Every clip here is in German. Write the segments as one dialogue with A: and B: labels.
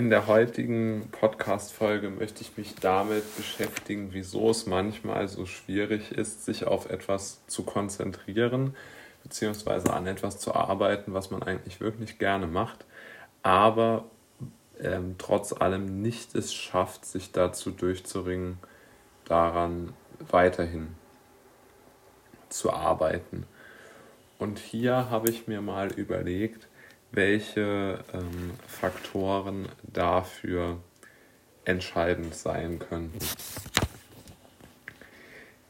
A: In der heutigen Podcast-Folge möchte ich mich damit beschäftigen, wieso es manchmal so schwierig ist, sich auf etwas zu konzentrieren, beziehungsweise an etwas zu arbeiten, was man eigentlich wirklich gerne macht, aber ähm, trotz allem nicht es schafft, sich dazu durchzuringen, daran weiterhin zu arbeiten. Und hier habe ich mir mal überlegt, welche ähm, Faktoren dafür entscheidend sein könnten.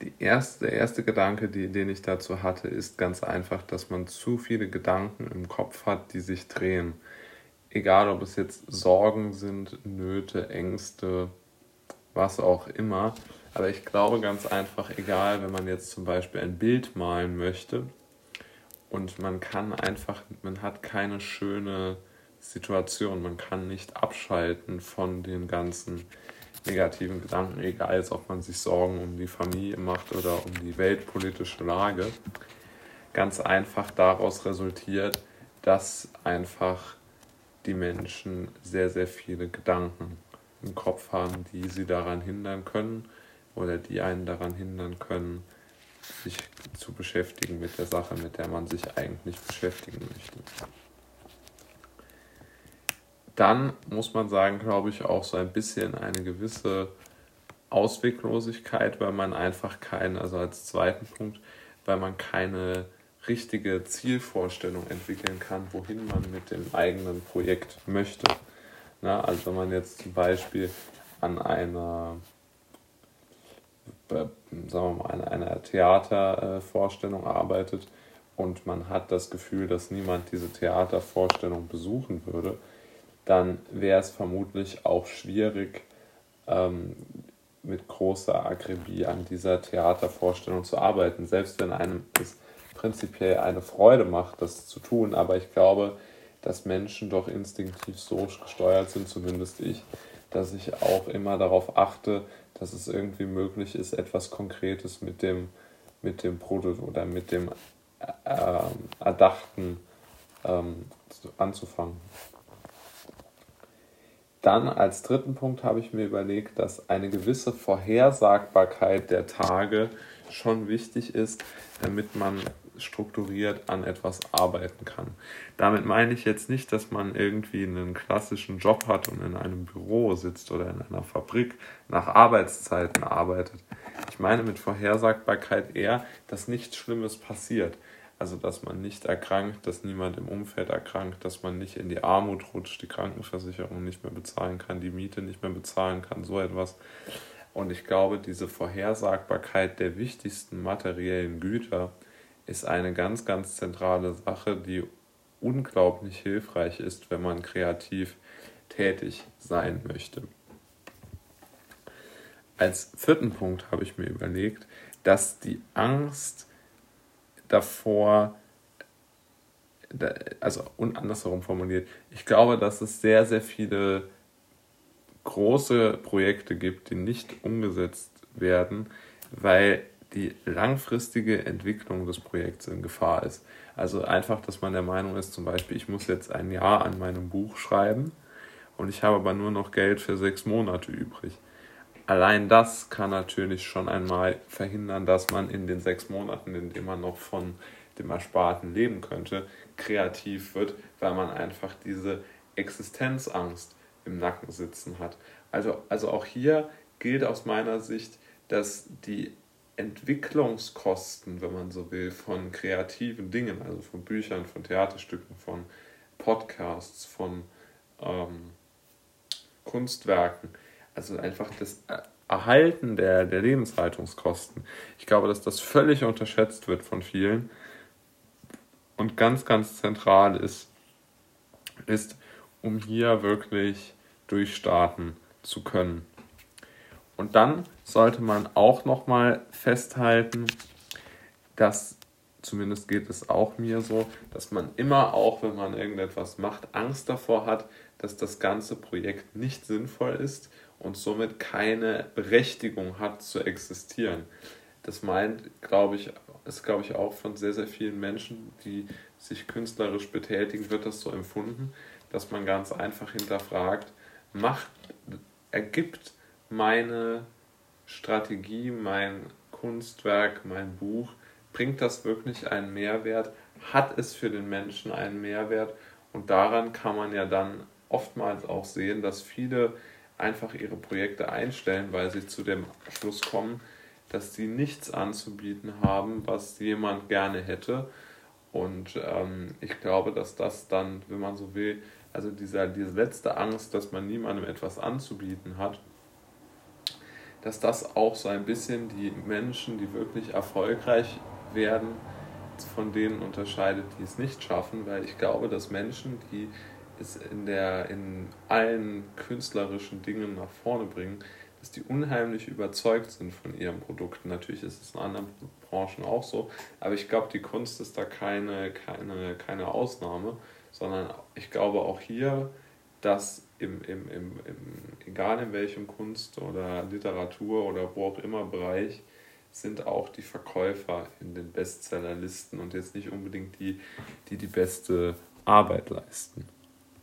A: Die erste, der erste Gedanke, die, den ich dazu hatte, ist ganz einfach, dass man zu viele Gedanken im Kopf hat, die sich drehen. Egal, ob es jetzt Sorgen sind, Nöte, Ängste, was auch immer. Aber ich glaube ganz einfach, egal, wenn man jetzt zum Beispiel ein Bild malen möchte, und man kann einfach, man hat keine schöne Situation, man kann nicht abschalten von den ganzen negativen Gedanken, egal ob man sich Sorgen um die Familie macht oder um die weltpolitische Lage. Ganz einfach daraus resultiert, dass einfach die Menschen sehr, sehr viele Gedanken im Kopf haben, die sie daran hindern können oder die einen daran hindern können, sich zu beschäftigen mit der Sache, mit der man sich eigentlich beschäftigen möchte. Dann muss man sagen, glaube ich, auch so ein bisschen eine gewisse Ausweglosigkeit, weil man einfach keine, also als zweiten Punkt, weil man keine richtige Zielvorstellung entwickeln kann, wohin man mit dem eigenen Projekt möchte. Na, also wenn man jetzt zum Beispiel an einer sagen wir mal, an einer Theatervorstellung arbeitet und man hat das Gefühl, dass niemand diese Theatervorstellung besuchen würde, dann wäre es vermutlich auch schwierig, ähm, mit großer Akribie an dieser Theatervorstellung zu arbeiten, selbst wenn einem es prinzipiell eine Freude macht, das zu tun. Aber ich glaube, dass Menschen doch instinktiv so gesteuert sind, zumindest ich, dass ich auch immer darauf achte, dass es irgendwie möglich ist, etwas Konkretes mit dem, mit dem Produkt oder mit dem äh, Erdachten ähm, anzufangen. Dann als dritten Punkt habe ich mir überlegt, dass eine gewisse Vorhersagbarkeit der Tage schon wichtig ist, damit man strukturiert an etwas arbeiten kann. Damit meine ich jetzt nicht, dass man irgendwie einen klassischen Job hat und in einem Büro sitzt oder in einer Fabrik nach Arbeitszeiten arbeitet. Ich meine mit Vorhersagbarkeit eher, dass nichts Schlimmes passiert. Also, dass man nicht erkrankt, dass niemand im Umfeld erkrankt, dass man nicht in die Armut rutscht, die Krankenversicherung nicht mehr bezahlen kann, die Miete nicht mehr bezahlen kann, so etwas. Und ich glaube, diese Vorhersagbarkeit der wichtigsten materiellen Güter ist eine ganz, ganz zentrale Sache, die unglaublich hilfreich ist, wenn man kreativ tätig sein möchte. Als vierten Punkt habe ich mir überlegt, dass die Angst davor, also und andersherum formuliert, ich glaube, dass es sehr, sehr viele große Projekte gibt, die nicht umgesetzt werden, weil die langfristige Entwicklung des Projekts in Gefahr ist. Also einfach, dass man der Meinung ist, zum Beispiel, ich muss jetzt ein Jahr an meinem Buch schreiben und ich habe aber nur noch Geld für sechs Monate übrig. Allein das kann natürlich schon einmal verhindern, dass man in den sechs Monaten, in denen man noch von dem Ersparten leben könnte, kreativ wird, weil man einfach diese Existenzangst im Nacken sitzen hat. Also, also auch hier gilt aus meiner Sicht, dass die Entwicklungskosten, wenn man so will, von kreativen Dingen, also von Büchern, von Theaterstücken, von Podcasts, von ähm, Kunstwerken, also einfach das Erhalten der, der Lebenshaltungskosten. Ich glaube, dass das völlig unterschätzt wird von vielen und ganz, ganz zentral ist, ist, um hier wirklich durchstarten zu können. Und dann sollte man auch nochmal festhalten, dass, zumindest geht es auch mir so, dass man immer auch, wenn man irgendetwas macht, Angst davor hat, dass das ganze Projekt nicht sinnvoll ist und somit keine Berechtigung hat zu existieren. Das meint, glaube ich, ist, glaube ich, auch von sehr, sehr vielen Menschen, die sich künstlerisch betätigen, wird das so empfunden, dass man ganz einfach hinterfragt, macht, ergibt meine Strategie, mein Kunstwerk, mein Buch, bringt das wirklich einen Mehrwert? Hat es für den Menschen einen Mehrwert? Und daran kann man ja dann oftmals auch sehen, dass viele einfach ihre Projekte einstellen, weil sie zu dem Schluss kommen, dass sie nichts anzubieten haben, was jemand gerne hätte. Und ähm, ich glaube, dass das dann, wenn man so will, also dieser, diese letzte Angst, dass man niemandem etwas anzubieten hat, dass das auch so ein bisschen die Menschen, die wirklich erfolgreich werden, von denen unterscheidet, die es nicht schaffen, weil ich glaube, dass Menschen, die es in, der, in allen künstlerischen Dingen nach vorne bringen, dass die unheimlich überzeugt sind von ihren Produkten. Natürlich ist es in anderen Branchen auch so, aber ich glaube, die Kunst ist da keine, keine, keine Ausnahme, sondern ich glaube auch hier, dass im, im, im, im, egal in welchem Kunst oder Literatur oder wo auch immer Bereich, sind auch die Verkäufer in den Bestsellerlisten und jetzt nicht unbedingt die, die die beste Arbeit leisten.